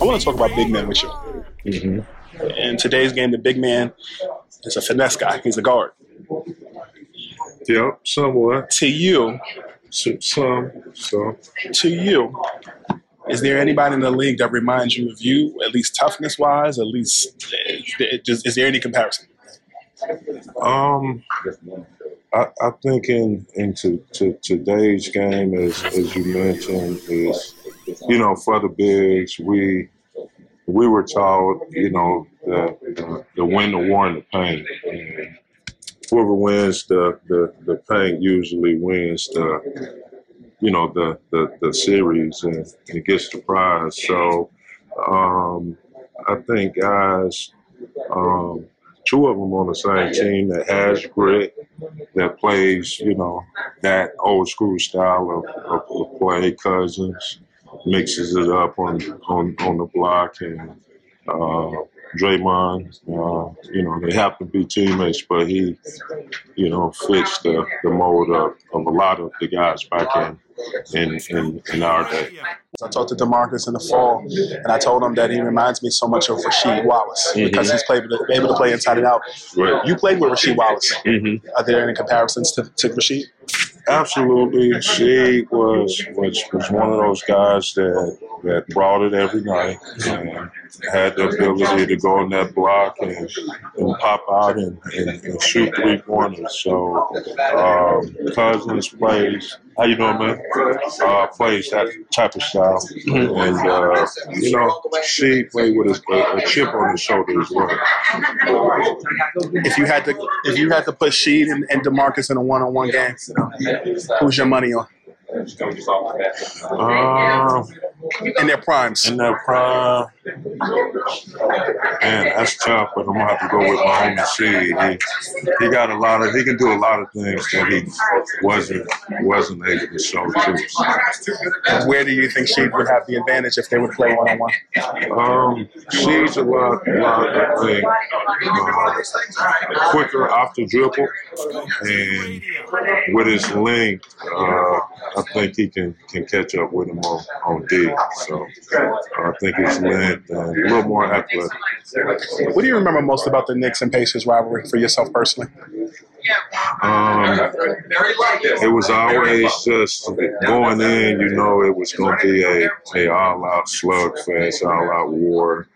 I want to talk about big men with you. In today's game, the big man is a finesse guy. He's a guard. Yep, somewhat. To you, Some, some, some. to you, is there anybody in the league that reminds you of you, at least toughness wise? At least, eh, is there any comparison? Um, I, I think in into to, today's game, as as you mentioned, is you know for the bigs, we we were taught you know the the, win the war and the paint. And whoever wins the, the the paint usually wins the you know the the, the series and, and gets the prize. So um, I think guys. Um, two of them on the same team that has grit, that plays, you know, that old school style of, of, of play. Cousins mixes it up on on, on the block, and uh, Draymond, uh, you know, they happen to be teammates, but he, you know, fits the, the mold of, of a lot of the guys back in in, in, in our day. I talked to Demarcus in the fall, and I told him that he reminds me so much of Rasheed Wallace because he's played, able to play inside and out. Right. You played with Rasheed Wallace. Mm-hmm. Are there any comparisons to, to Rasheed? Absolutely, Sheed was was was one of those guys that that brought it every night and had the ability to go in that block and, and pop out and, and, and shoot three pointers. So um, Cousins plays. How you doing, man? Uh, plays that type of style, and uh, you know Sheed played with a, a chip on his shoulder as well. If you had to, if you had to put Sheed and, and Demarcus in a one-on-one game, who's your money on Uh, in their primes? in their prime, man, that's tough. But I'm gonna have to go with my homie C. He he got a lot of he can do a lot of things that he wasn't wasn't able to show too. Where do you think Sheed would have the advantage if they would play one-on-one? Um, Sheed's a lot, lot I think, uh, quicker off the dribble, and with his length, uh, I think he can, can catch up with him on, on D. So uh, I think his length and a little more athletic. What do you remember most about the Knicks and Pacers rivalry for yourself personally? Um, it was always just going in, you know, it was going to be a, a all out slugfest, all out war.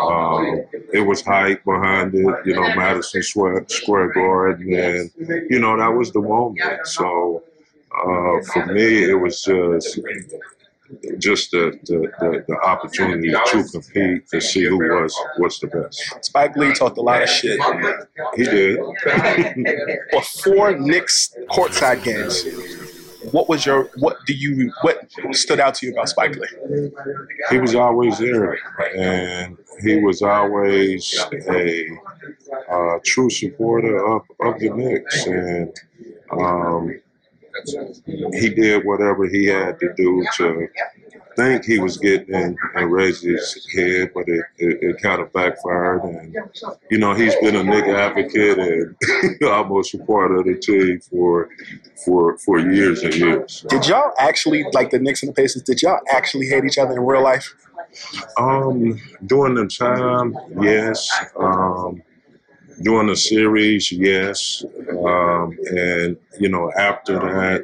Um, it was hype behind it, you know, Madison Square, Square Garden, and, you know, that was the moment. So uh, for me, it was just just the, the, the, the opportunity to compete to see who was was the best. Spike Lee talked a lot of shit. He did. Before Knicks courtside games, what was your what do you what stood out to you about Spike Lee? he was always there, and he was always a uh, true supporter of, of the Knicks. And um, he did whatever he had to do to think he was getting in, in Reggie's head, but it, it, it, kind of backfired. And, you know, he's been a nigga advocate and almost a part of the team for for for years and years. Did y'all actually, like the Knicks and the Pacers, did y'all actually hate each other in real life? Um, during the time, yes. Um, during the series, yes. Um, and, you know, after that,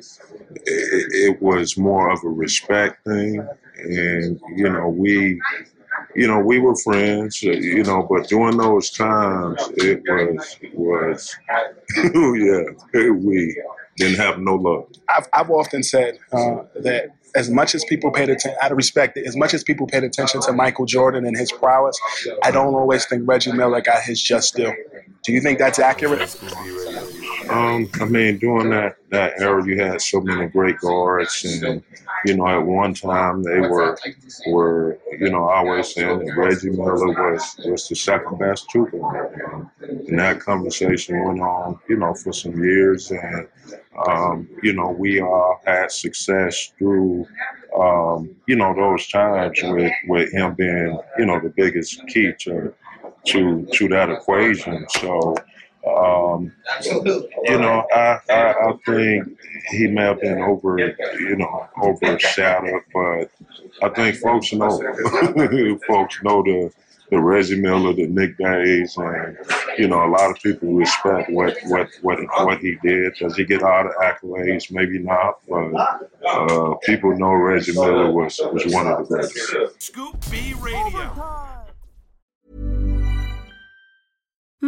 it, it was more of a respect thing and you know we you know we were friends uh, you know but during those times it was was oh yeah we didn't have no love i've, I've often said uh, that as much as people paid attention, out of respect, as much as people paid attention to Michael Jordan and his prowess, I don't always think Reggie Miller got his just due. Do you think that's accurate? Um, I mean, during that, that era, you had so many great guards, and you know, at one time they were were you know always saying that Reggie Miller was was the second best two guard, and that conversation went on, you know, for some years, and um, you know, we all had success through um, you know those times with with him being you know the biggest key to to to that equation. So um, you know, I, I, I think he may have been over, you know, overshadowed, but I think folks know, folks know the the Reggie Miller, the Knick days, and you know, a lot of people respect what what what what he did. Does he get all the accolades? Maybe not, but uh, people know Reggie Miller was was one of the greatest. Scoop B Radio.